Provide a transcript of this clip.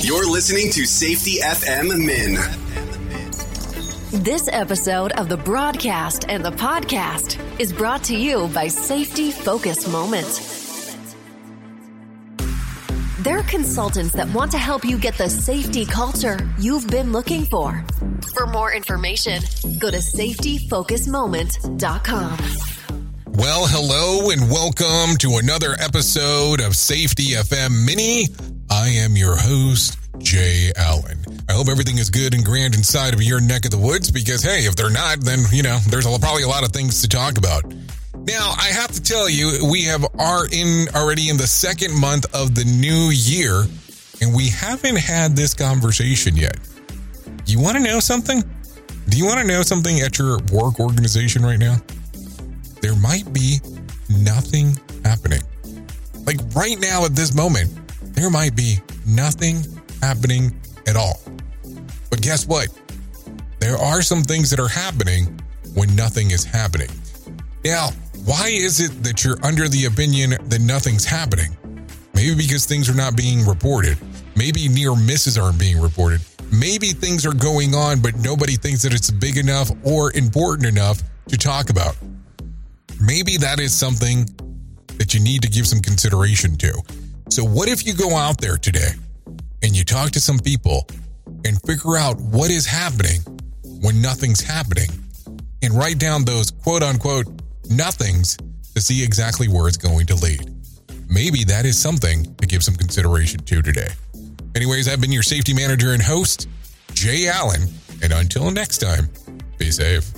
You're listening to Safety FM Min. This episode of the broadcast and the podcast is brought to you by Safety Focus Moment. They're consultants that want to help you get the safety culture you've been looking for. For more information, go to safetyfocusmoment.com. Well, hello and welcome to another episode of Safety FM Mini. I am your host, Jay Allen. I hope everything is good and grand inside of your neck of the woods because, hey, if they're not, then, you know, there's probably a lot of things to talk about. Now, I have to tell you, we have are in already in the second month of the new year, and we haven't had this conversation yet. You want to know something? Do you want to know something at your work organization right now? there might be nothing happening. Like right now at this moment, there might be nothing happening at all. But guess what? There are some things that are happening when nothing is happening. Now, why is it that you're under the opinion that nothing's happening? Maybe because things are not being reported. Maybe near misses aren't being reported. Maybe things are going on, but nobody thinks that it's big enough or important enough to talk about maybe that is something that you need to give some consideration to. So, what if you go out there today and you talk to some people and figure out what is happening when nothing's happening and write down those quote unquote nothings to see exactly where it's going to lead? Maybe that is something to give some consideration to today. Anyways, I've been your safety manager and host, Jay Allen, and until next time, be safe.